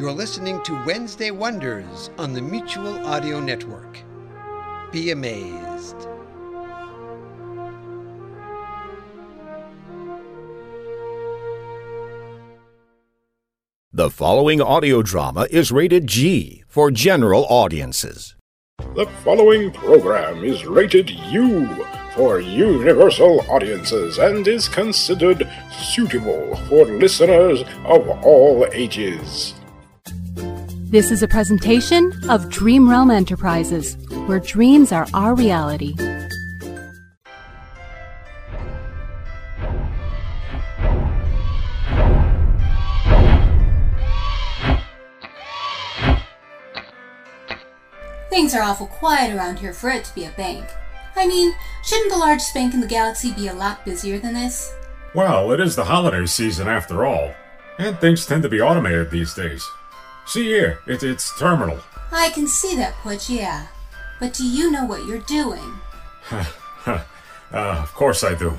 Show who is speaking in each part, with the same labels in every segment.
Speaker 1: You're listening to Wednesday Wonders on the Mutual Audio Network. Be amazed.
Speaker 2: The following audio drama is rated G for general audiences.
Speaker 3: The following program is rated U for universal audiences and is considered suitable for listeners of all ages.
Speaker 4: This is a presentation of Dream Realm Enterprises, where dreams are our reality.
Speaker 5: Things are awful quiet around here for it to be a bank. I mean, shouldn't the largest bank in the galaxy be a lot busier than this?
Speaker 6: Well, it is the holiday season after all, and things tend to be automated these days. See here, it, it's terminal.
Speaker 5: I can see that, Putch, yeah. But do you know what you're doing?
Speaker 6: uh, of course I do.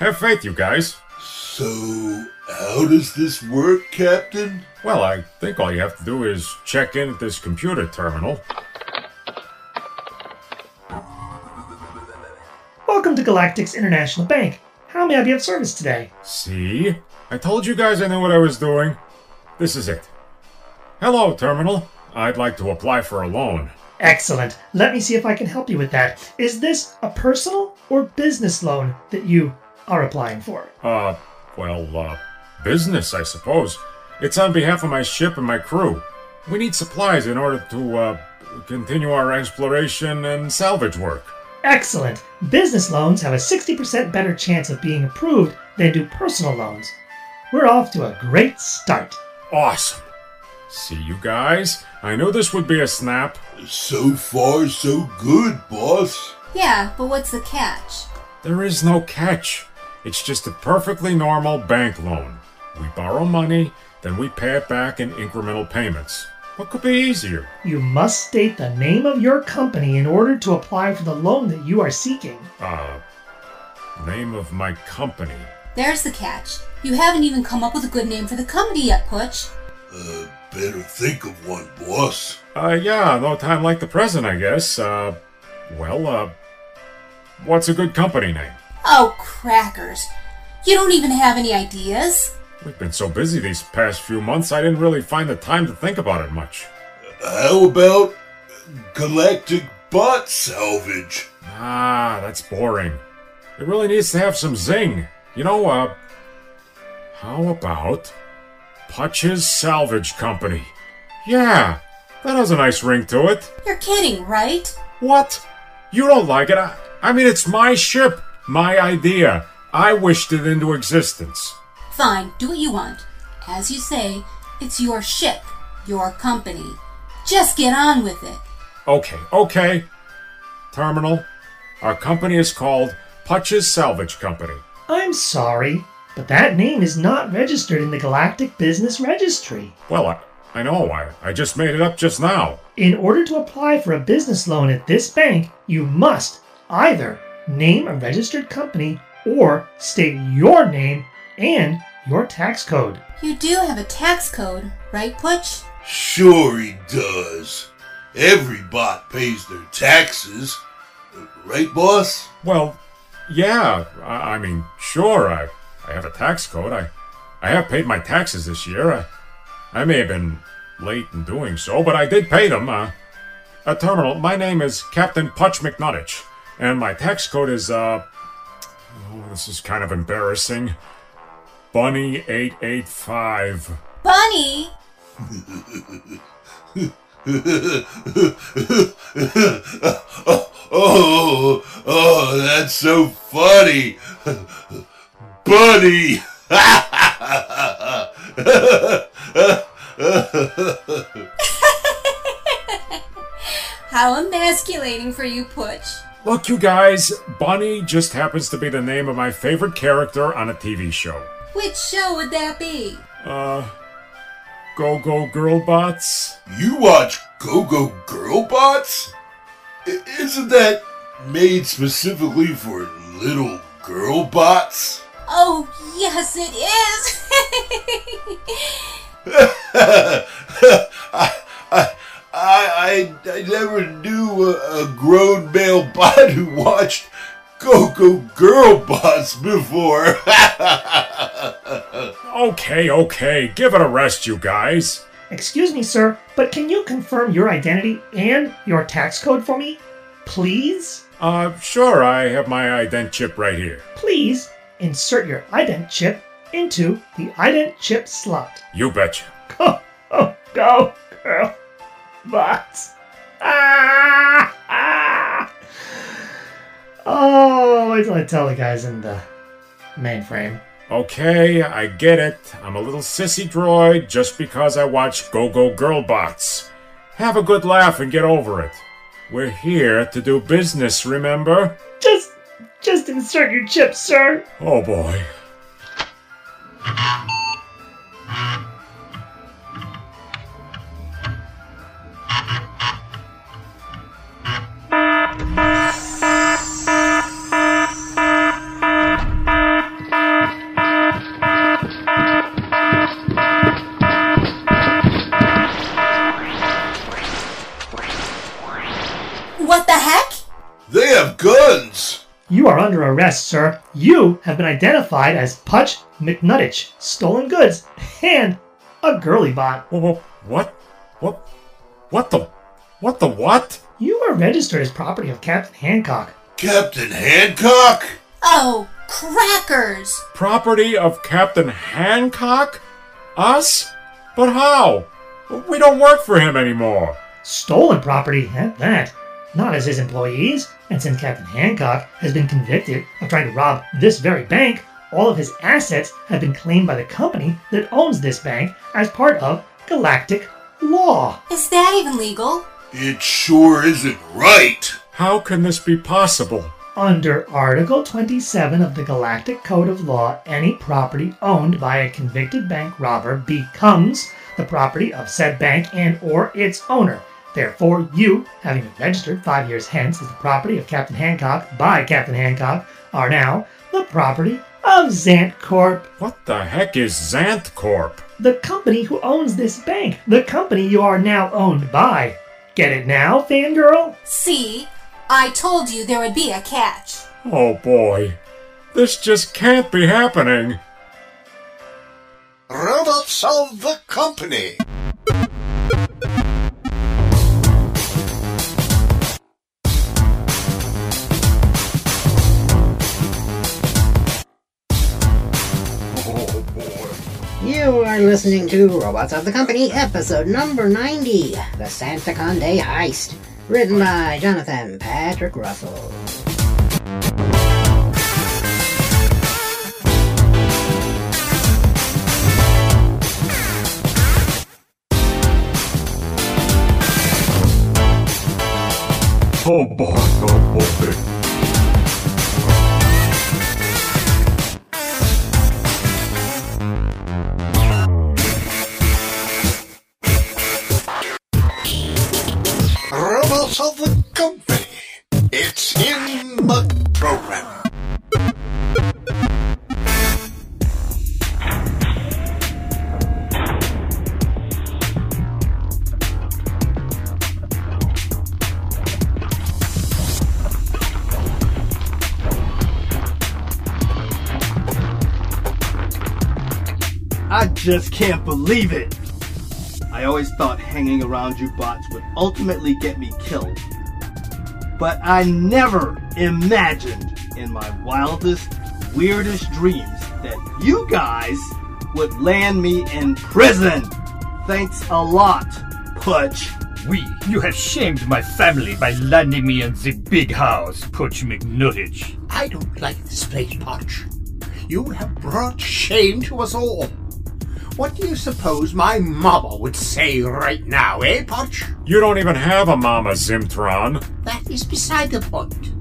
Speaker 6: Have faith, you guys.
Speaker 7: So, how does this work, Captain?
Speaker 6: Well, I think all you have to do is check in at this computer terminal.
Speaker 8: Welcome to Galactic's International Bank. How may I be of service today?
Speaker 6: See? I told you guys I knew what I was doing. This is it. Hello, terminal. I'd like to apply for a loan.
Speaker 8: Excellent. Let me see if I can help you with that. Is this a personal or business loan that you are applying for?
Speaker 6: Uh, well, uh, business, I suppose. It's on behalf of my ship and my crew. We need supplies in order to, uh, continue our exploration and salvage work.
Speaker 8: Excellent. Business loans have a 60% better chance of being approved than do personal loans. We're off to a great start.
Speaker 6: Awesome. See you guys. I know this would be a snap.
Speaker 7: So far, so good, boss.
Speaker 5: Yeah, but what's the catch?
Speaker 6: There is no catch. It's just a perfectly normal bank loan. We borrow money, then we pay it back in incremental payments. What could be easier?
Speaker 8: You must state the name of your company in order to apply for the loan that you are seeking.
Speaker 6: Uh, name of my company.
Speaker 5: There's the catch. You haven't even come up with a good name for the company yet, Putch.
Speaker 7: Uh, better think of one, boss.
Speaker 6: Uh, yeah, no time like the present, I guess. Uh, well, uh, what's a good company name?
Speaker 5: Oh, crackers. You don't even have any ideas?
Speaker 6: We've been so busy these past few months, I didn't really find the time to think about it much.
Speaker 7: How about Galactic Bot Salvage?
Speaker 6: Ah, that's boring. It really needs to have some zing. You know, uh, how about Putch's Salvage Company? Yeah, that has a nice ring to it.
Speaker 5: You're kidding, right?
Speaker 6: What? You don't like it? I, I mean, it's my ship, my idea. I wished it into existence.
Speaker 5: Fine, do what you want. As you say, it's your ship, your company. Just get on with it.
Speaker 6: Okay, okay. Terminal, our company is called Putch's Salvage Company.
Speaker 8: I'm sorry, but that name is not registered in the Galactic Business Registry.
Speaker 6: Well, I, I know. I, I just made it up just now.
Speaker 8: In order to apply for a business loan at this bank, you must either name a registered company or state your name and your tax code.
Speaker 5: You do have a tax code, right, Putch?
Speaker 7: Sure he does. Every bot pays their taxes. Right, boss?
Speaker 6: Well, yeah. I, I mean, sure, I, I have a tax code. I, I have paid my taxes this year. I, I may have been late in doing so, but I did pay them. Uh, a terminal, my name is Captain Putch McNuttich, and my tax code is, uh, oh, this is kind of embarrassing. Bunny 885.
Speaker 5: Bunny?
Speaker 7: oh, oh, that's so funny. Bunny!
Speaker 5: How emasculating for you, Putch.
Speaker 6: Look, you guys, Bunny just happens to be the name of my favorite character on a TV show.
Speaker 5: Which show would that be?
Speaker 6: Uh, Go Go Girl Bots?
Speaker 7: You watch Go Go Girl Bots? I- isn't that made specifically for little girl bots?
Speaker 5: Oh, yes, it is.
Speaker 7: I, I, I, I never knew a, a grown male bot who watched Go Go Girl Bots before.
Speaker 6: Okay, okay, give it a rest, you guys.
Speaker 8: Excuse me, sir, but can you confirm your identity and your tax code for me? Please?
Speaker 6: Uh, sure, I have my ident chip right here.
Speaker 8: Please insert your ident chip into the ident chip slot.
Speaker 6: You betcha.
Speaker 8: Go, oh, go, girl, bots. Ah, ah. Oh, wait till I tell the guys in the mainframe.
Speaker 6: Okay, I get it. I'm a little sissy droid just because I watch Go Go Girl Bots. Have a good laugh and get over it. We're here to do business, remember?
Speaker 8: Just, just insert your chip, sir.
Speaker 6: Oh boy.
Speaker 8: Arrest, sir. You have been identified as Putch McNuttich, stolen goods, and a girly bot.
Speaker 6: Wha- What? What? What the? What the what?
Speaker 8: You are registered as property of Captain Hancock.
Speaker 7: Captain Hancock?
Speaker 5: Oh, crackers.
Speaker 6: Property of Captain Hancock? Us? But how? We don't work for him anymore.
Speaker 8: Stolen property at that. Not as his employees. And since Captain Hancock has been convicted of trying to rob this very bank, all of his assets have been claimed by the company that owns this bank as part of galactic law.
Speaker 5: Is that even legal?
Speaker 7: It sure isn't right.
Speaker 6: How can this be possible?
Speaker 8: Under Article 27 of the Galactic Code of Law, any property owned by a convicted bank robber becomes the property of said bank and or its owner. Therefore, you, having been registered five years hence as the property of Captain Hancock by Captain Hancock, are now the property of Zant Corp,
Speaker 6: What the heck is Zant Corp?
Speaker 8: the company who owns this bank, the company you are now owned by. Get it now, fangirl?
Speaker 5: See, I told you there would be a catch.
Speaker 6: Oh boy. This just can't be happening.
Speaker 9: Robots of the company.
Speaker 10: Listening to Robotz of the Company, episode number 90 The Santicon Day Heist. Written by Jonathan Patrick Russell.
Speaker 6: Oh boy, oh boy.
Speaker 11: Just can't believe it! I always thought hanging around you bots would ultimately get me killed. But I never imagined in my wildest, weirdest dreams that you guys would land me in prison! Thanks a lot, Putch.
Speaker 12: We, you have shamed my family by landing me in the big house, Putch McNuttich.
Speaker 9: I don't like this place, Potch. You have brought shame to us all. What do you suppose my mama would say right now, eh, Potch?
Speaker 6: You don't even have a mama, Zimtron.
Speaker 9: That is beside the point.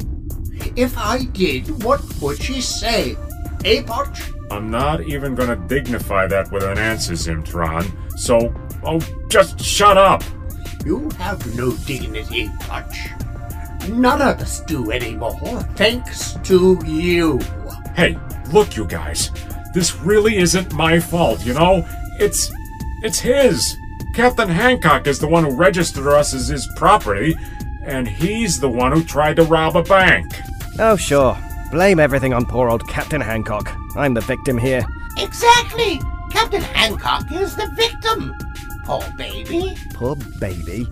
Speaker 9: If I did, what would she say? Eh, Potch?
Speaker 6: I'm not even gonna dignify that with an answer, Zimtron. So, oh, just shut up.
Speaker 9: You have no dignity, Potch. None of us do anymore, thanks to you.
Speaker 6: Hey, look, you guys. This really isn't my fault, you know? It's. it's his. Captain Hancock is the one who registered us as his property, and he's the one who tried to rob a bank.
Speaker 13: Oh, sure. Blame everything on poor old Captain Hancock. I'm the victim here.
Speaker 9: Exactly! Captain Hancock is the victim. Poor baby.
Speaker 13: Poor baby.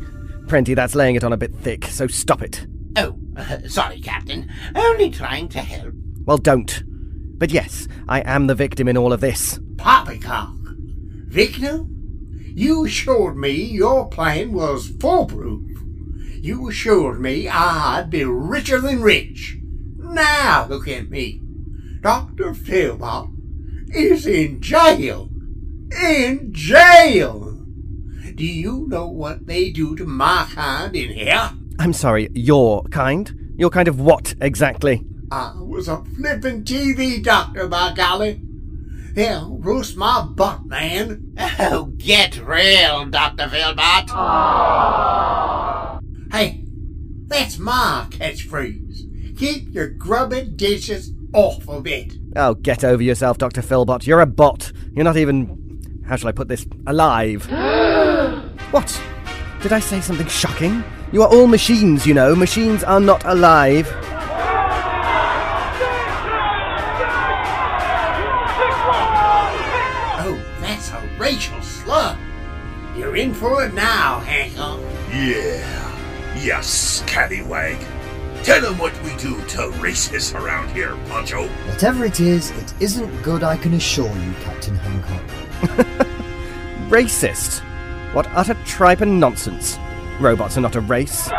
Speaker 13: Prenty, that's laying it on a bit thick, so stop it.
Speaker 9: Oh, uh, sorry, Captain. Only trying to help.
Speaker 13: Well, don't. But yes, I am the victim in all of this.
Speaker 9: Poppycock. Victim? you assured me your plan was foolproof. You assured me I'd be richer than rich. Now look at me. Dr. Philbot is in jail. In jail. Do you know what they do to my kind in here?
Speaker 13: I'm sorry, your kind? Your kind of what exactly?
Speaker 9: I was a flippin' TV doctor, by golly. Hell, roast my butt, man. Oh, get real, Dr. Philbot. Hey, that's my catchphrase. Keep your grubby dishes off of it.
Speaker 13: Oh, get over yourself, Dr. Philbot. You're a bot. You're not even. How shall I put this? Alive. what? Did I say something shocking? You are all machines, you know. Machines are not alive.
Speaker 7: Yeah. Yes, scallywag. Tell them what we do to racists around here, Poncho.
Speaker 14: Whatever it is, it isn't good, I can assure you, Captain Hancock.
Speaker 13: Racist? What utter tripe and nonsense. Robots are not a race.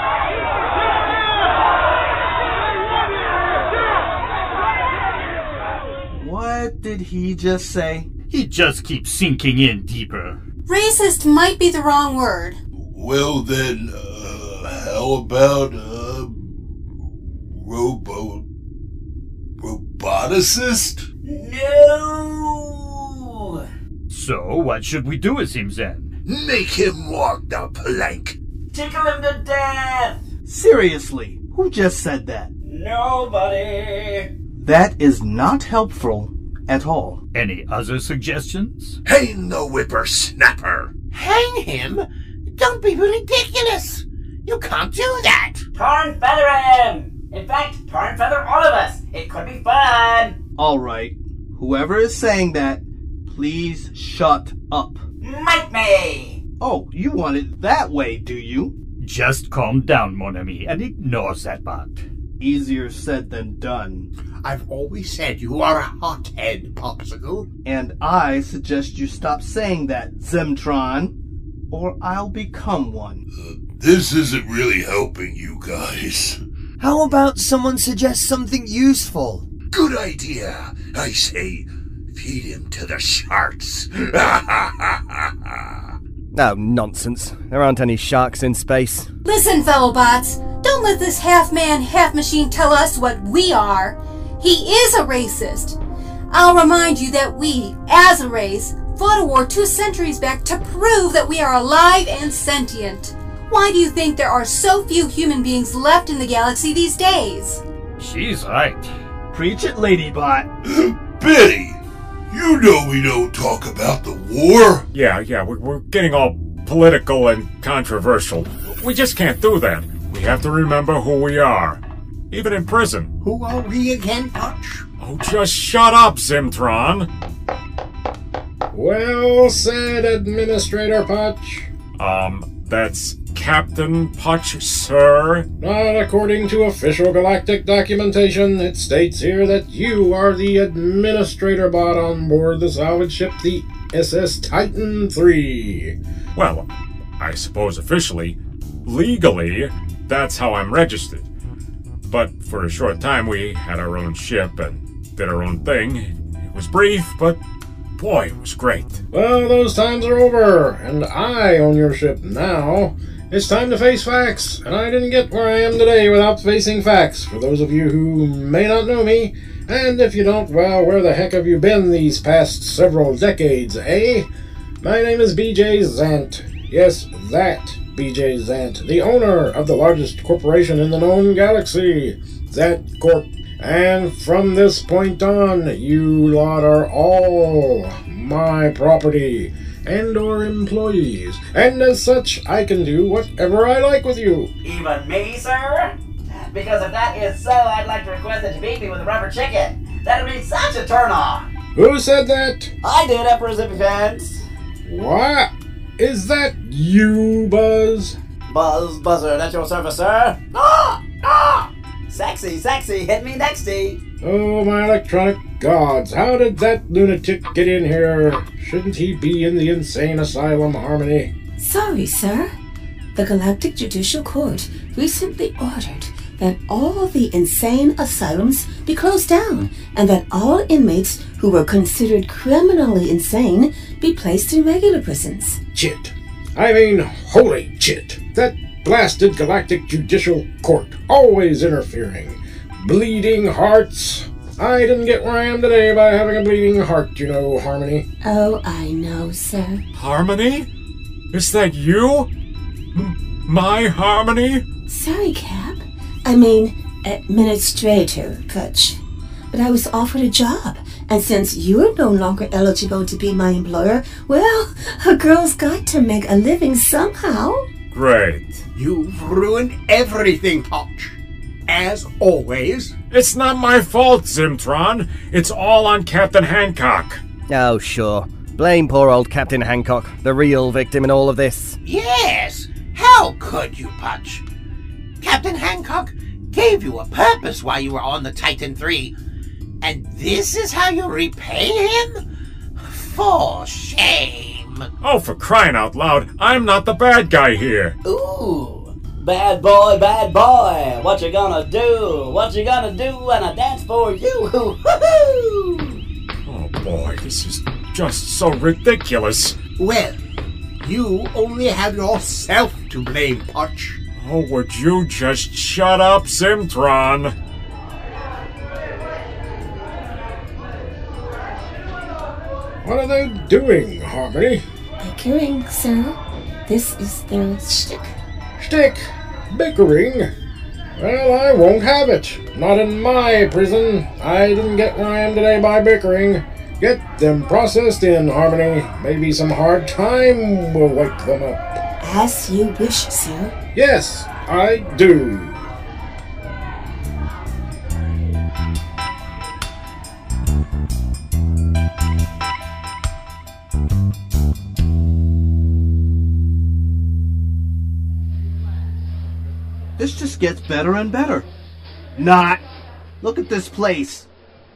Speaker 11: What did he just say?
Speaker 12: He just keeps sinking in deeper.
Speaker 5: Racist might be the wrong word.
Speaker 7: Well then, uh, how about, a robo... roboticist?
Speaker 12: No! So, what should we do with him then?
Speaker 7: Make him walk the plank.
Speaker 15: Tickle him to death!
Speaker 11: Seriously, who just said that?
Speaker 15: Nobody!
Speaker 11: That is not helpful at all.
Speaker 12: Any other suggestions?
Speaker 7: Hang the whippersnapper!
Speaker 9: Hang him? Don't be ridiculous. You can't do that.
Speaker 15: Tar and feather him! In fact, tar and feather all of us. It could be fun.
Speaker 11: Alright, whoever is saying that, please shut up.
Speaker 15: Might me!
Speaker 11: Oh, you want it that way, do you?
Speaker 12: Just calm down, mon ami, and ignore that part.
Speaker 11: Easier said than done.
Speaker 9: I've always said you are a hothead, Popsicle.
Speaker 11: And I suggest you stop saying that, Zemtron, or I'll become one.
Speaker 7: Uh, This isn't really helping you guys.
Speaker 14: How about someone suggest something useful?
Speaker 7: Good idea. I say, feed him to the sharks.
Speaker 13: Oh, nonsense. There aren't any sharks in space.
Speaker 5: Listen, fellow bots, don't let this half man, half machine tell us what we are. He is a racist. I'll remind you that we, as a race, fought a war two centuries back to prove that we are alive and sentient. Why do you think there are so few human beings left in the galaxy these days?
Speaker 12: She's right.
Speaker 11: Preach it, Ladybot.
Speaker 7: Betty, you know we don't talk about the war.
Speaker 6: Yeah, yeah, we're, we're getting all political and controversial. We just can't do that. We have to remember who we are. Even in prison.
Speaker 9: Who are we again, Potch?
Speaker 6: Oh, just shut up, Zimtron.
Speaker 3: Well said, Administrator Potch.
Speaker 6: Um, that's Captain Potch, sir.
Speaker 3: Not according to official galactic documentation. It states here that you are the administrator bot on board the salvage ship, the SS Titan III.
Speaker 6: Well, I suppose officially, legally, that's how I'm registered. But for a short time, we had our own ship and did our own thing. It was brief, but boy, it was great.
Speaker 3: Well, those times are over, and I own your ship now. It's time to face facts, and I didn't get where I am today without facing facts. For those of you who may not know me, and if you don't, well, where the heck have you been these past several decades, eh? My name is BJ Zant. Yes, that BJ Zant, the owner of the largest corporation in the known galaxy, Zant Corp. And from this point on, you lot are all my property and or employees, and as such, I can do whatever I like with you.
Speaker 15: Even me, sir? Because if that is so, I'd like to request that you beat me with a rubber chicken. That would be such a turn on.
Speaker 3: Who said that?
Speaker 15: I did, Emperor's Defense.
Speaker 3: What? Is that you, Buzz?
Speaker 15: Buzz, buzzer, at your service, sir. Ah! Ah! Sexy, sexy, hit me nexty.
Speaker 3: Oh, my electronic gods, how did that lunatic get in here? Shouldn't he be in the insane asylum, Harmony?
Speaker 16: Sorry, sir. The Galactic Judicial Court recently ordered that all the insane asylums be closed down and that all inmates who were considered criminally insane be placed in regular prisons.
Speaker 3: Chit. I mean, holy chit. That blasted Galactic Judicial Court, always interfering. Bleeding hearts. I didn't get where I am today by having a bleeding heart, you know, Harmony.
Speaker 16: Oh, I know, sir.
Speaker 6: Harmony? Is that you? M- my Harmony?
Speaker 16: Sorry, Cap. I mean, administrator, Putch. But I was offered a job, and since you're no longer eligible to be my employer, well, a girl's got to make a living somehow.
Speaker 6: Great.
Speaker 9: You've ruined everything, Potch. As always.
Speaker 6: It's not my fault, Zimtron. It's all on Captain Hancock.
Speaker 13: Oh, sure. Blame poor old Captain Hancock, the real victim in all of this.
Speaker 17: Yes! How could you, Putch? Captain Hancock gave you a purpose while you were on the Titan III, and this is how you repay him? For shame!
Speaker 6: Oh, for crying out loud, I'm not the bad guy here.
Speaker 15: Ooh. Bad boy, bad boy. What you gonna do? What you gonna do when I dance for you?
Speaker 6: Oh boy, this is just so ridiculous.
Speaker 9: Well, you only have yourself to blame, Potch.
Speaker 6: Oh, would you just shut up, Zimtron?
Speaker 3: What are they doing, Harmony?
Speaker 16: Bickering, sir. This is their shtick.
Speaker 3: Shtick? Bickering? Well, I won't have it. Not in my prison. I didn't get where I am today by bickering. Get them processed in, Harmony. Maybe some hard time will wake them up.
Speaker 16: As you wish, sir.
Speaker 3: Yes, I do.
Speaker 11: This just gets better and better. Not. Look at this place.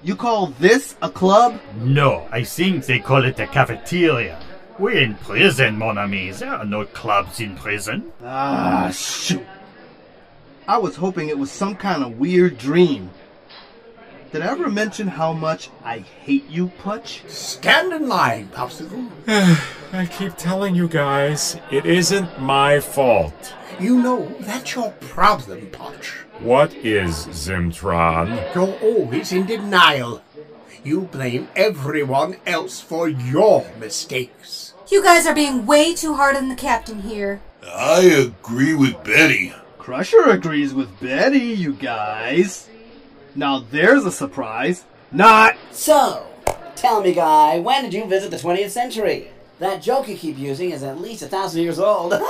Speaker 11: You call this a club?
Speaker 12: No, I think they call it a cafeteria. We're in prison, mon ami. There are no clubs in prison.
Speaker 11: Ah, shoot. I was hoping it was some kind of weird dream. Did I ever mention how much I hate you, Putch?
Speaker 9: Stand in line, Popsicle.
Speaker 6: I keep telling you guys, it isn't my fault.
Speaker 9: You know that's your problem, Potch.
Speaker 6: What is Zimtron?
Speaker 9: You're always in denial. You blame everyone else for your mistakes.
Speaker 5: You guys are being way too hard on the captain here.
Speaker 7: I agree with Betty.
Speaker 11: Crusher agrees with Betty, you guys. Now there's a surprise. Not.
Speaker 15: So, tell me, guy, when did you visit the 20th century? That joke you keep using is at least a thousand years old.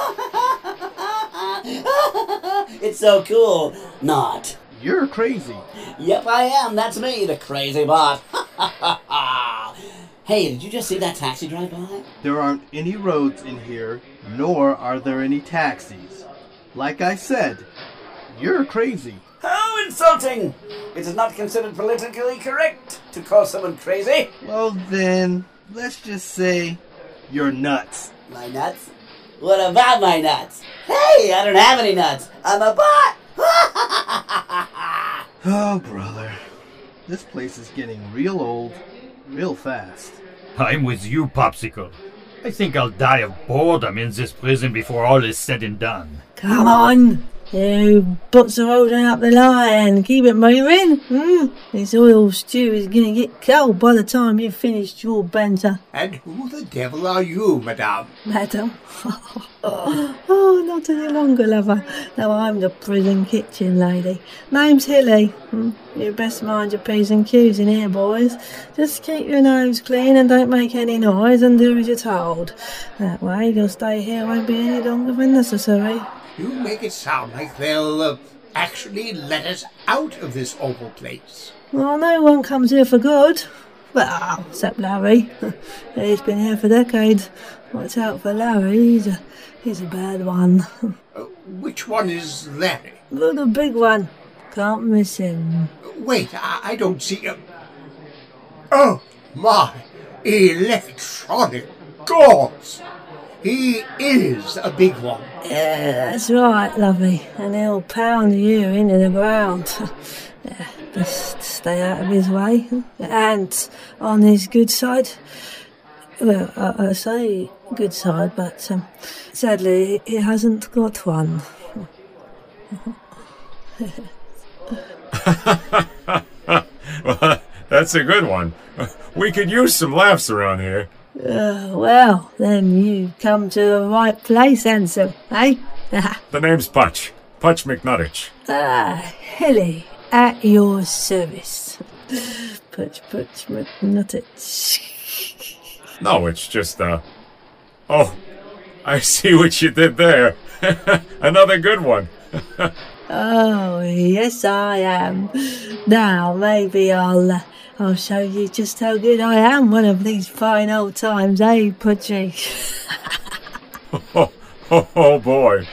Speaker 15: it's so cool. Not.
Speaker 11: You're crazy.
Speaker 15: Yep, I am. That's me, the crazy bot. hey, did you just see that taxi drive by?
Speaker 11: There aren't any roads in here, nor are there any taxis. Like I said, you're crazy.
Speaker 15: How insulting! It is not considered politically correct to call someone crazy.
Speaker 11: Well, then, let's just say you're nuts.
Speaker 15: My nuts? What about my nuts? Hey, I don't have any nuts. I'm a bot.
Speaker 11: Oh, brother. This place is getting real old, real fast.
Speaker 12: I'm with you, Popsicle. I think I'll die of boredom in this prison before all is said and done.
Speaker 18: Come on! You butts are holding up the line. Keep it moving. Hmm? This oil stew is going to get cold by the time you've finished your banter.
Speaker 9: And who the devil are you, madame?
Speaker 18: Madam? oh, not any longer, lover. No, I'm the prison kitchen lady. Name's Hilly. Hmm? You best mind your P's and Q's in here, boys. Just keep your nose clean and don't make any noise and do as you're told. That way, your stay here won't be any longer than necessary.
Speaker 9: You make it sound like they'll uh, actually let us out of this awful place.
Speaker 18: Well, no one comes here for good. Well, except Larry. he's been here for decades. Watch out for Larry. He's a, he's a bad one.
Speaker 9: Uh, which one is Larry?
Speaker 18: the big one. Can't miss him.
Speaker 9: Wait, I, I don't see him. Oh, my electronic gauze! He is a big one.
Speaker 18: Yeah, that's right, lovey. And he'll pound you into the ground. yeah, just stay out of his way. And on his good side, well, I, I say good side, but um, sadly he hasn't got one.
Speaker 6: well, that's a good one. We could use some laughs around here.
Speaker 18: Uh, well, then you've come to the right place, Ansel, eh?
Speaker 6: the name's Putch. Putch McNuttich.
Speaker 18: Ah, Hilly, at your service. Putch, Putch McNuttich.
Speaker 6: No, it's just, uh... Oh, I see what you did there. Another good one.
Speaker 18: oh, yes, I am. Now, maybe I'll... Uh, I'll show you just how good I am one of these fine old times, eh, Putchy?
Speaker 6: oh, oh, oh, boy.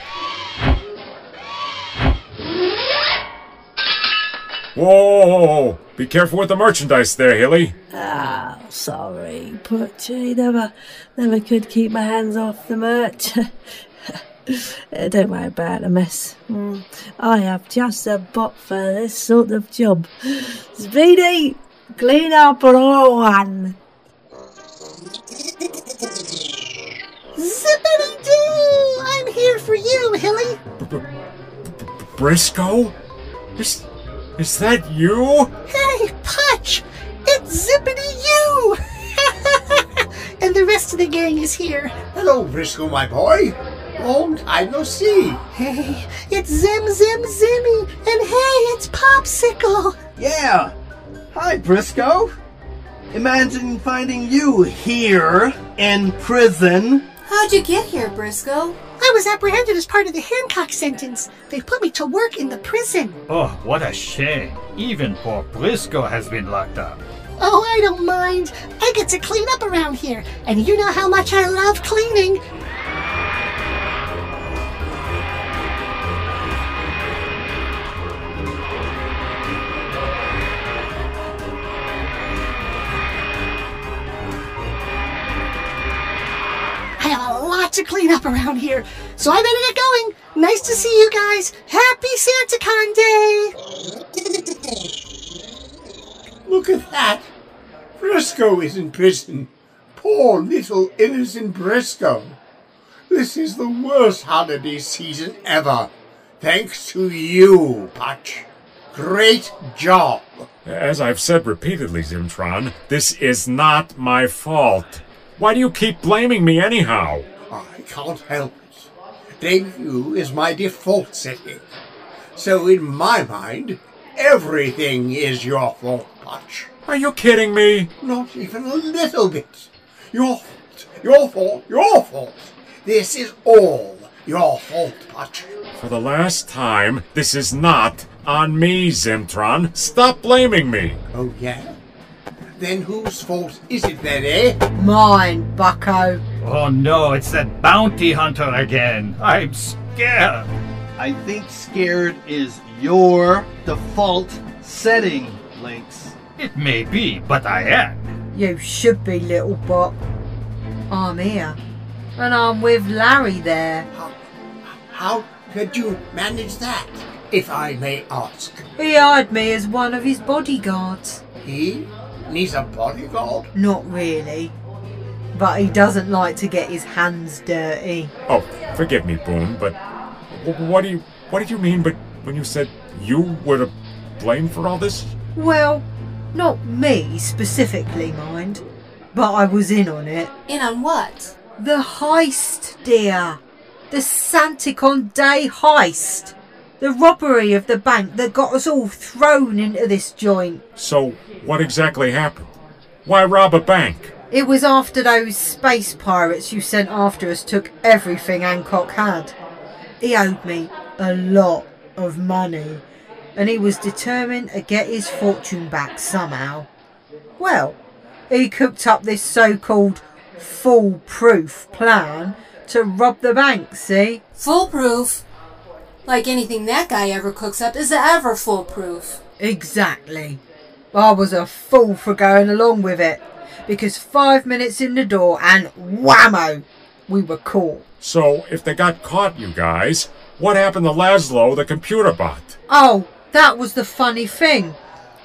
Speaker 6: Whoa! Be careful with the merchandise there, Hilly.
Speaker 18: Ah, oh, sorry, Putchy. Never, never could keep my hands off the merch. Don't worry about the mess. Mm. I have just a bot for this sort of job. Speedy, Clean up one.
Speaker 19: Zippity doo! I'm here for you, Hilly.
Speaker 6: Briscoe? Is, is that you?
Speaker 19: Hey, Putch! It's Zippity you! and the rest of the gang is here.
Speaker 9: Hello, Briscoe, my boy. Long time no see.
Speaker 19: Hey, it's Zim Zim Zimmy, and hey, it's Popsicle.
Speaker 11: Yeah, Hi, Briscoe. Imagine finding you here in prison.
Speaker 5: How'd you get here, Briscoe?
Speaker 19: I was apprehended as part of the Hancock sentence. They put me to work in the prison.
Speaker 12: Oh, what a shame. Even poor Briscoe has been locked up.
Speaker 19: Oh, I don't mind. I get to clean up around here, and you know how much I love cleaning. Lot to clean up around here, so I better get going. Nice to see you guys. Happy Santicon Day!
Speaker 9: Look at that. Briscoe is in prison. Poor little innocent Briscoe. This is the worst holiday season ever. Thanks to you, Putch. Great job.
Speaker 6: As I've said repeatedly, Zimtron, this is not my fault. Why do you keep blaming me anyhow?
Speaker 9: Can't help it. Debut is my default setting. So in my mind, everything is your fault, Putch.
Speaker 6: Are you kidding me?
Speaker 9: Not even a little bit. Your fault, your fault, your fault. This is all your fault, Putch.
Speaker 6: For the last time, this is not on me, Zimtron. Stop blaming me.
Speaker 9: Oh, yeah? Then whose fault is it then, eh?
Speaker 18: Mine, bucko.
Speaker 12: Oh no, it's that bounty hunter again. I'm scared.
Speaker 11: I think scared is your default setting, Lynx.
Speaker 12: It may be, but I am.
Speaker 18: You should be, little bot. I'm here. And I'm with Larry there.
Speaker 9: How, how could you manage that, if I may ask?
Speaker 18: He hired me as one of his bodyguards.
Speaker 9: He needs a bodyguard?
Speaker 18: Not really.
Speaker 20: but he doesn't like to get his hands dirty.
Speaker 6: Oh, forgive me, Boone, but what do you what did you mean? But when you said you were to blame for all this?
Speaker 20: Well, not me specifically, mind, but I was in on it.
Speaker 5: In on what?
Speaker 20: The heist, dear. The Santicon Day heist. The robbery of the bank that got us all thrown into this joint.
Speaker 6: So what exactly happened? Why rob a bank?
Speaker 20: It was after those space pirates you sent after us took everything Hancock had. He owed me a lot of money, and he was determined to get his fortune back somehow. Well, he cooked up this so-called foolproof plan to rob the bank, see?
Speaker 5: Foolproof? Like anything that guy ever cooks up is ever foolproof.
Speaker 20: Exactly. I was a fool for going along with it, because five minutes in the door and whammo, we were caught.
Speaker 6: So if they got caught, you guys, what happened to Laszlo, the computer bot?
Speaker 20: Oh, that was the funny thing.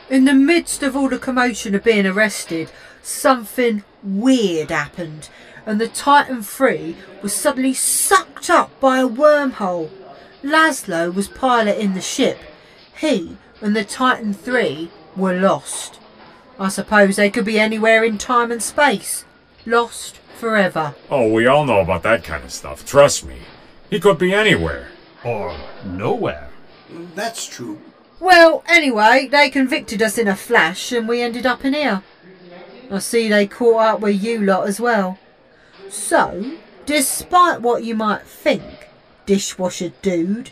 Speaker 20: In the midst of all the commotion of being arrested, something weird happened, and the Titan 3 was suddenly sucked up by a wormhole. Laszlo was piloting the ship. He and the Titan 3 were lost. I suppose they could be anywhere in time and space. Lost forever.
Speaker 6: Oh, we all know about that kind of stuff. Trust me. He could be anywhere.
Speaker 12: Or nowhere.
Speaker 21: That's true.
Speaker 20: Well, anyway, they convicted us in a flash and we ended up in here. I see they caught up with you lot as well. So, despite what you might think, dishwasher dude,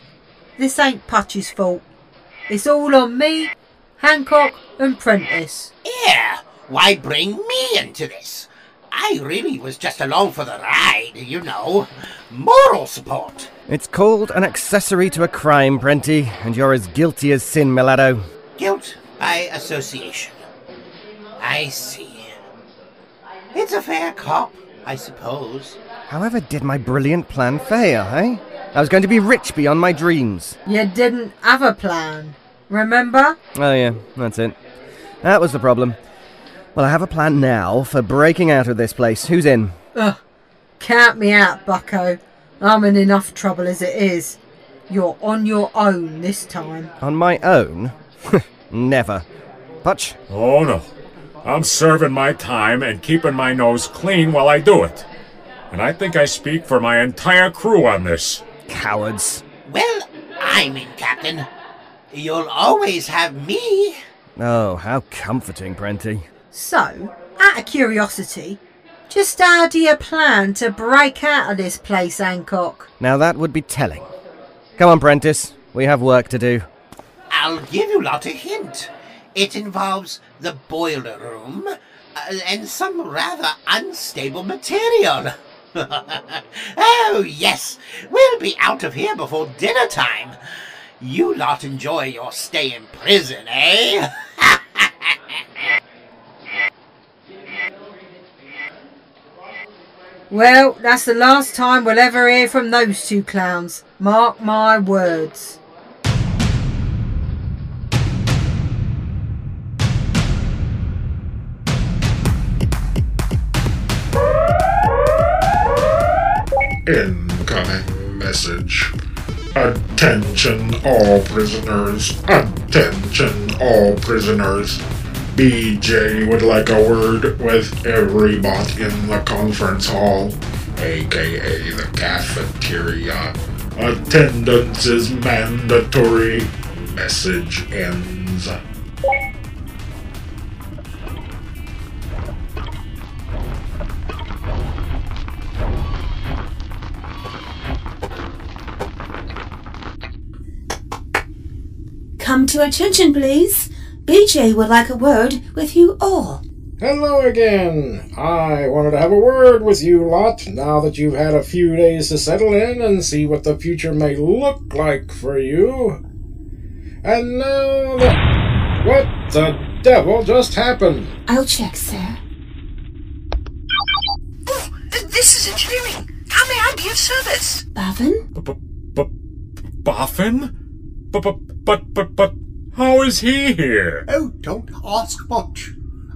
Speaker 20: this ain't Putch's fault. It's all on me, Hancock, and Prentice.
Speaker 9: Yeah, why bring me into this? I really was just along for the ride, you know. Moral support.
Speaker 13: It's called an accessory to a crime, Prenty, and you're as guilty as sin, Milado.
Speaker 9: Guilt by association. I see. It's a fair cop, I suppose.
Speaker 13: However, did my brilliant plan fail, eh? I was going to be rich beyond my dreams.
Speaker 20: You didn't have a plan, remember?
Speaker 13: Oh, yeah, that's it. That was the problem. Well, I have a plan now for breaking out of this place. Who's in?
Speaker 20: Ugh, count me out, bucko. I'm in enough trouble as it is. You're on your own this time.
Speaker 13: On my own? Never. Putch?
Speaker 6: Oh no. I'm serving my time and keeping my nose clean while I do it. And I think I speak for my entire crew on this.
Speaker 13: Cowards.
Speaker 9: Well, I'm in, Captain. You'll always have me.
Speaker 13: Oh, how comforting, Prenty.
Speaker 20: So, out of curiosity, just how do you plan to break out of this place, Hancock?
Speaker 13: Now that would be telling. Come on, Prentice. We have work to do.
Speaker 9: I'll give you lot a hint. It involves the boiler room uh, and some rather unstable material. oh, yes, we'll be out of here before dinner time. You lot enjoy your stay in prison, eh?
Speaker 20: Well, that's the last time we'll ever hear from those two clowns. Mark my words.
Speaker 22: Incoming message. Attention all prisoners. Attention all prisoners. BJ would like a word with every bot in the conference hall, aka the cafeteria. Attendance is mandatory. Message ends.
Speaker 16: Come to attention, please. BJ would like a word with you all.
Speaker 22: Hello again. I wanted to have a word with you lot now that you've had a few days to settle in and see what the future may look like for you. And now the... What the devil just happened?
Speaker 16: I'll check, sir.
Speaker 23: Oh, this is engineering. How may I be of service?
Speaker 16: Bavin?
Speaker 6: Boffin? But, but, but, but, but, how is he here?
Speaker 21: Oh, don't ask much.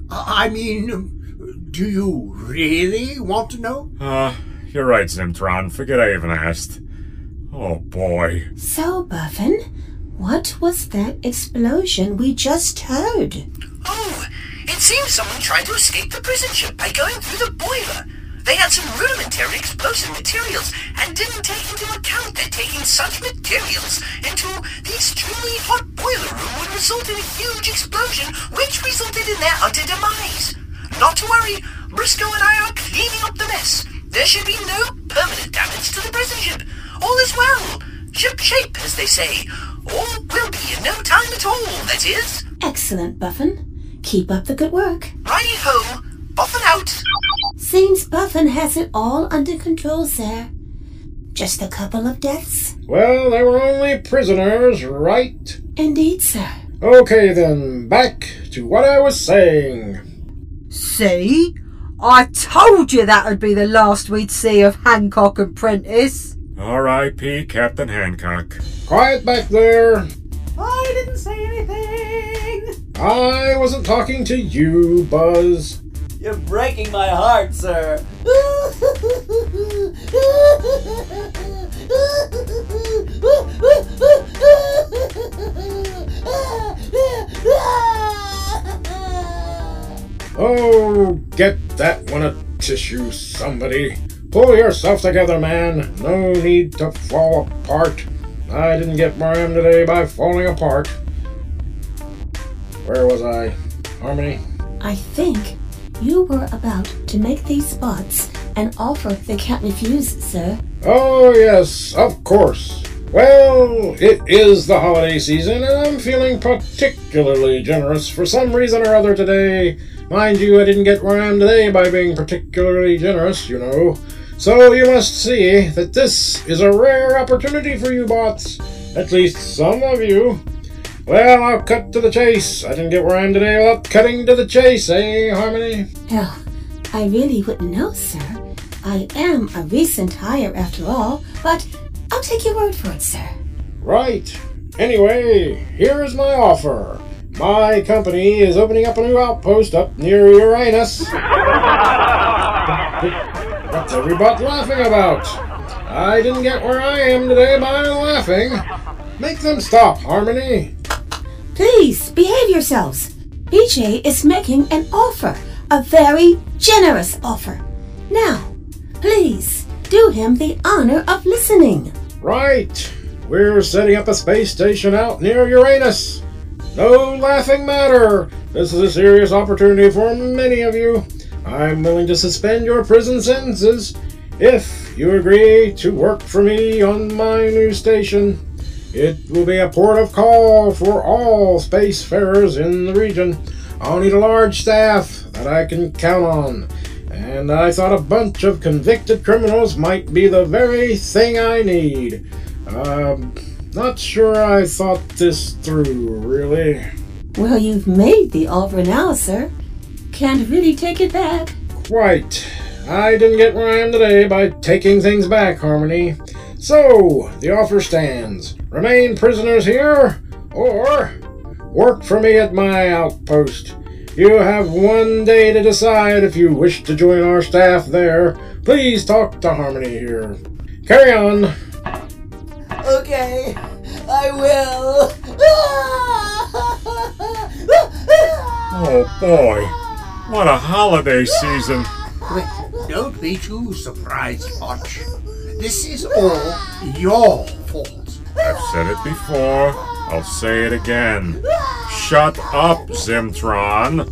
Speaker 21: I I mean,
Speaker 9: Do you really want to know?
Speaker 6: Uh, you're right, Zimtron. Forget I even asked. Oh boy.
Speaker 16: So, Buffin, what was that explosion we just heard?
Speaker 24: Oh, it seems someone tried to escape the prison ship by going through the boiler. They had some rudimentary explosive materials and didn't take into account that taking such materials into the extremely hot boiler room would result in a huge explosion, which resulted in their utter demise. Not to worry, Briscoe and I are cleaning up the mess. There should be no permanent damage to the prison ship. All is well. Ship shape, as they say. All will be in no time at all, that is.
Speaker 16: Excellent, Buffin. Keep up the good work.
Speaker 24: Righty ho. Buffin out.
Speaker 16: Seems Buffin has it all under control, sir. Just a couple of deaths?
Speaker 3: Well, they were only prisoners, right?
Speaker 16: Indeed, sir.
Speaker 3: Okay then, back to what I was saying.
Speaker 20: See? I told you that would be the last we'd see of Hancock and Prentice.
Speaker 6: R.I.P. Captain Hancock.
Speaker 3: Quiet back there.
Speaker 19: I didn't say anything.
Speaker 3: I wasn't talking to you, Buzz.
Speaker 15: You're breaking my heart, sir.
Speaker 3: Oh, get that one a tissue, somebody. Pull yourself together, man. No need to fall apart. I didn't get where I am today by falling apart. Where was I? Harmony?
Speaker 16: I think you were about to make these spots an offer they can't refuse, sir.
Speaker 3: Oh, yes, of course. Well, it is the holiday season, and I'm feeling particularly generous for some reason or other today. Mind you, I didn't get where I am today by being particularly generous, you know. So you must see that this is a rare opportunity for you bots. At least some of you. Well, I'll cut to the chase. I didn't get where I am today without cutting to the chase, eh, Harmony?
Speaker 16: Well, I really wouldn't know, sir. I am a recent hire after all, but I'll take your word for it, sir.
Speaker 3: Right. Anyway, here is my offer. My company is opening up a new outpost up near Uranus. What's everybody laughing about? I didn't get where I am today by laughing. Make them stop, Harmony.
Speaker 16: Please behave yourselves. BJ is making an offer, a very generous offer. Now, please do him the honor of listening.
Speaker 3: Right. We're setting up a space station out near Uranus. No laughing matter. This is a serious opportunity for many of you. I'm willing to suspend your prison sentences if you agree to work for me on my new station. It will be a port of call for all spacefarers in the region. I'll need a large staff that I can count on. And I thought a bunch of convicted criminals might be the very thing I need. Um, not sure I thought this through, really.
Speaker 16: Well, you've made the offer now, sir. Can't really take it back.
Speaker 3: Quite. I didn't get where I am today by taking things back, Harmony. So, the offer stands. Remain prisoners here, or work for me at my outpost. You have one day to decide if you wish to join our staff there. Please talk to Harmony here. Carry on.
Speaker 15: Okay, I will.
Speaker 6: Oh boy. What a holiday season.
Speaker 9: Wait, don't be too surprised, Hotch. This is all your fault.
Speaker 6: I've said it before. I'll say it again. Shut up, Zimtron.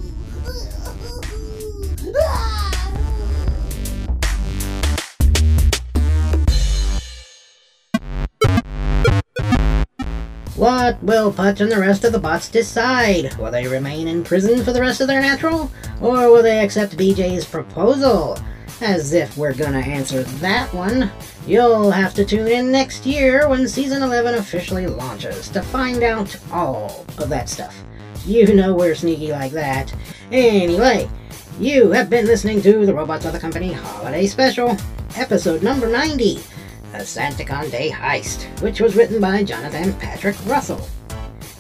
Speaker 10: What will Putch and the rest of the bots decide? Will they remain in prison for the rest of their natural? Or will they accept BJ's proposal? As if we're gonna answer that one. You'll have to tune in next year when Season 11 officially launches to find out all of that stuff. You know we're sneaky like that. Anyway, you have been listening to the Robotz of the Company Holiday Special, episode number 90, The Santicon Day Heist, which was written by Jonathan Patrick Russell,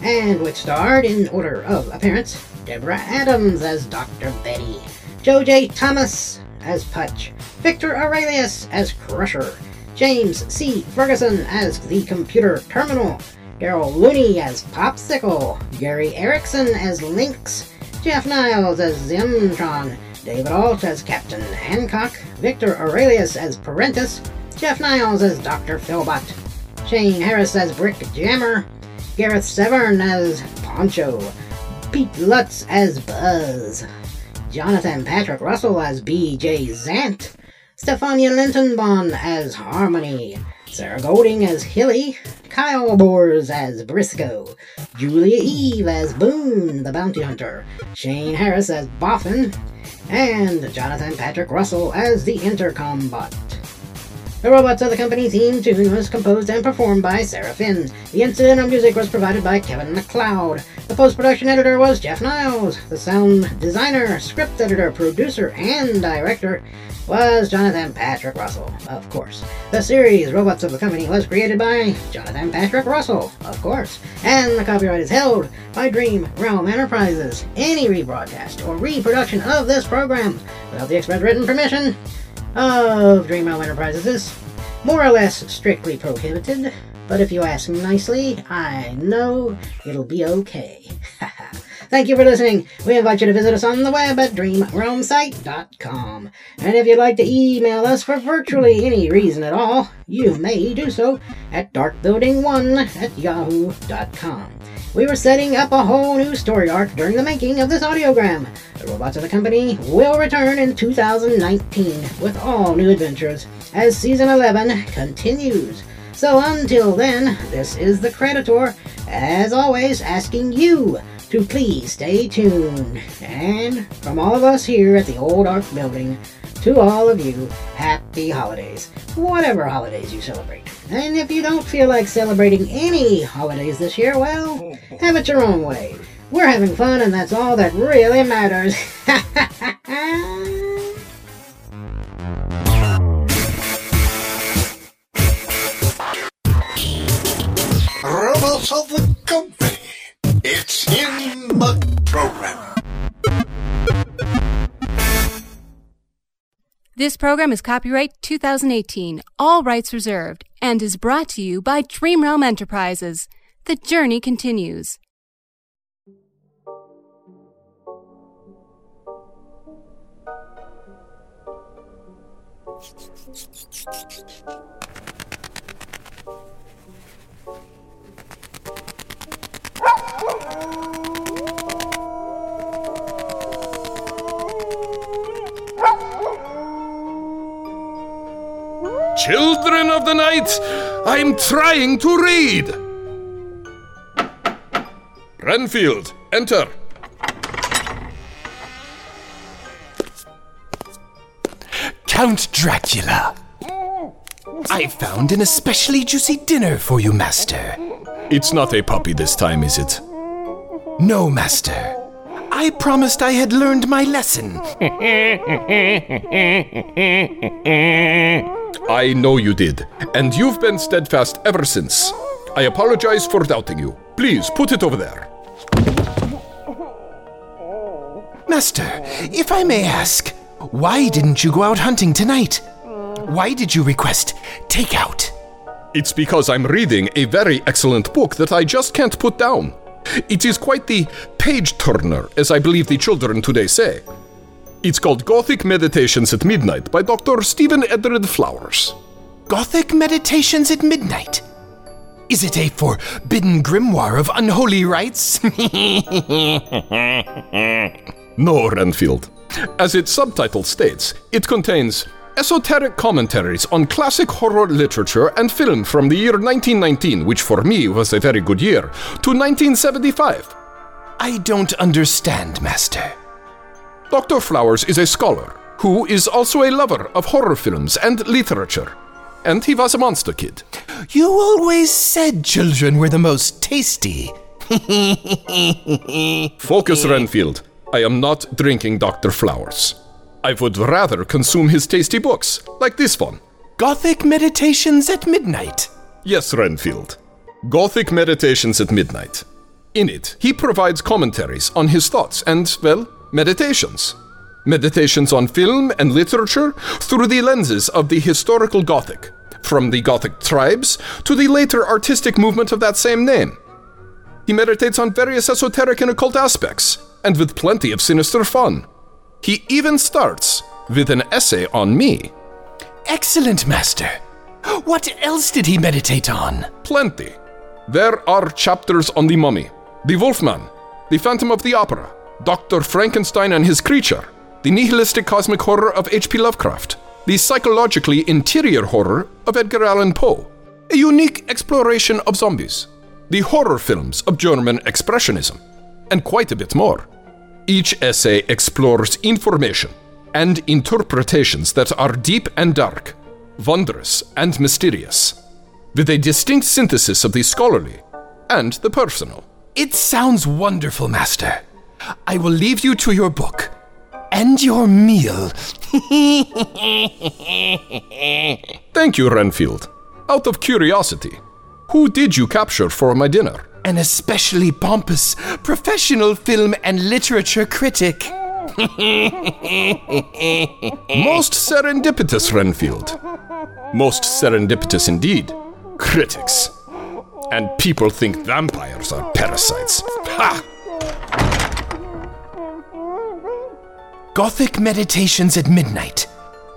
Speaker 10: and which starred, in order of appearance, Deborah Adams as Dr. Betty, Joe J. Thomas as Putch, Victor Aurelius as Crusher, James C. Ferguson as the Computer Terminal, Daryl Looney as Popsicle, Gary Erickson as Lynx, Jeff Niles as Zimtron, David Alt as Captain Hancock, Victor Aurelius as Parentis, Jeff Niles as Dr. Philbot, Shane Harris as Brick Jammer, Gareth Severn as Poncho, Pete Lutz as Buzz, Jonathan Patrick Russell as B.J. Zant, Stefania Lintonbon as Harmony, Sarah Golding as Hilly, Kyle Bors as Briscoe, Julia Eve as Boone the Bounty Hunter, Shane Harris as Boffin, and Jonathan Patrick Russell as the Intercom Bot. The Robotz of the Company theme tune was composed and performed by Sarah Finn. The incidental music was provided by Kevin MacLeod. The post-production editor was Jeff Niles. The sound designer, script editor, producer, and director was Jonathan Patrick Russell, of course. The series Robotz of the Company was created by Jonathan Patrick Russell, of course, and the copyright is held by Dream Realm Enterprises. Any rebroadcast or reproduction of this program without the express written permission of Dream Realm Enterprises is more or less strictly prohibited, but if you ask nicely, I know it'll be okay. Thank you for listening. We invite you to visit us on the web at dreamrealmsite.com. And if you'd like to email us for virtually any reason at all, you may do so at darkbuilding1 at yahoo.com. We were setting up a whole new story arc during the making of this audiogram. The Robotz of the Company will return in 2019 with all new adventures as Season 11 continues. So until then, this is the Creditor, as always, asking you to please stay tuned. And from all of us here at the Old Dark Building, to all of you, happy holidays. Whatever holidays you celebrate. And if you don't feel like celebrating any holidays this year, well, have it your own way. We're having fun, and that's all that really matters.
Speaker 9: Robotz of the Company. It's in the program.
Speaker 4: This program is copyright 2018, all rights reserved, and is brought to you by Dream Realm Enterprises. The journey continues.
Speaker 23: Children of the night, I'm trying to read. Renfield, enter.
Speaker 25: Count Dracula. I found an especially juicy dinner for you, Master.
Speaker 23: It's not a puppy this time, is it?
Speaker 25: No, Master. I promised I had learned my lesson.
Speaker 23: I know you did, and you've been steadfast ever since. I apologize for doubting you. Please put it over there.
Speaker 25: Master, if I may ask, why didn't you go out hunting tonight? Why did you request takeout?
Speaker 23: It's because I'm reading a very excellent book that I just can't put down. It is quite the page turner, as I believe the children today say. It's called Gothic Meditations at Midnight by Dr. Stephen Edred Flowers.
Speaker 25: Gothic Meditations at Midnight? Is it a forbidden grimoire of unholy rites?
Speaker 23: no, Renfield. As its subtitle states, it contains esoteric commentaries on classic horror literature and film from the year 1919, which for me was a very good year, to 1975.
Speaker 25: I don't understand, Master.
Speaker 23: Dr. Flowers is a scholar who is also a lover of horror films and literature. And he was a monster kid.
Speaker 25: You always said children were the most tasty.
Speaker 23: Focus, Renfield. I am not drinking Dr. Flowers. I would rather consume his tasty books, like this one.
Speaker 25: Gothic Meditations at Midnight.
Speaker 23: Yes, Renfield. Gothic Meditations at Midnight. In it, he provides commentaries on his thoughts and, well, meditations. Meditations on film and literature through the lenses of the historical Gothic, from the Gothic tribes to the later artistic movement of that same name. He meditates on various esoteric and occult aspects, and with plenty of sinister fun. He even starts with an essay on me.
Speaker 25: Excellent, Master. What else did he meditate on?
Speaker 23: Plenty. There are chapters on the mummy, the Wolfman, the Phantom of the Opera, Dr. Frankenstein and his creature, the nihilistic cosmic horror of H.P. Lovecraft, the psychologically interior horror of Edgar Allan Poe, a unique exploration of zombies, the horror films of German Expressionism, and quite a bit more. Each essay explores information and interpretations that are deep and dark, wondrous and mysterious, with a distinct synthesis of the scholarly and the personal.
Speaker 25: It sounds wonderful, Master. I will leave you to your book and your meal.
Speaker 23: Thank you, Renfield. Out of curiosity, who did you capture for my dinner?
Speaker 25: An especially pompous professional film and literature critic.
Speaker 23: Most serendipitous, Renfield. Most serendipitous indeed. Critics. And people think vampires are parasites. Ha!
Speaker 25: Gothic Meditations at Midnight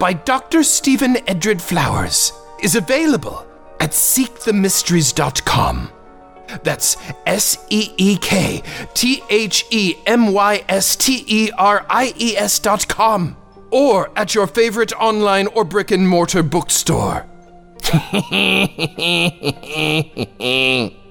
Speaker 25: by Dr. Stephen Edred Flowers is available at seekthemysteries.com. That's S E E K T H E M Y S T E R I E S dot com or at your favorite online or brick and mortar bookstore.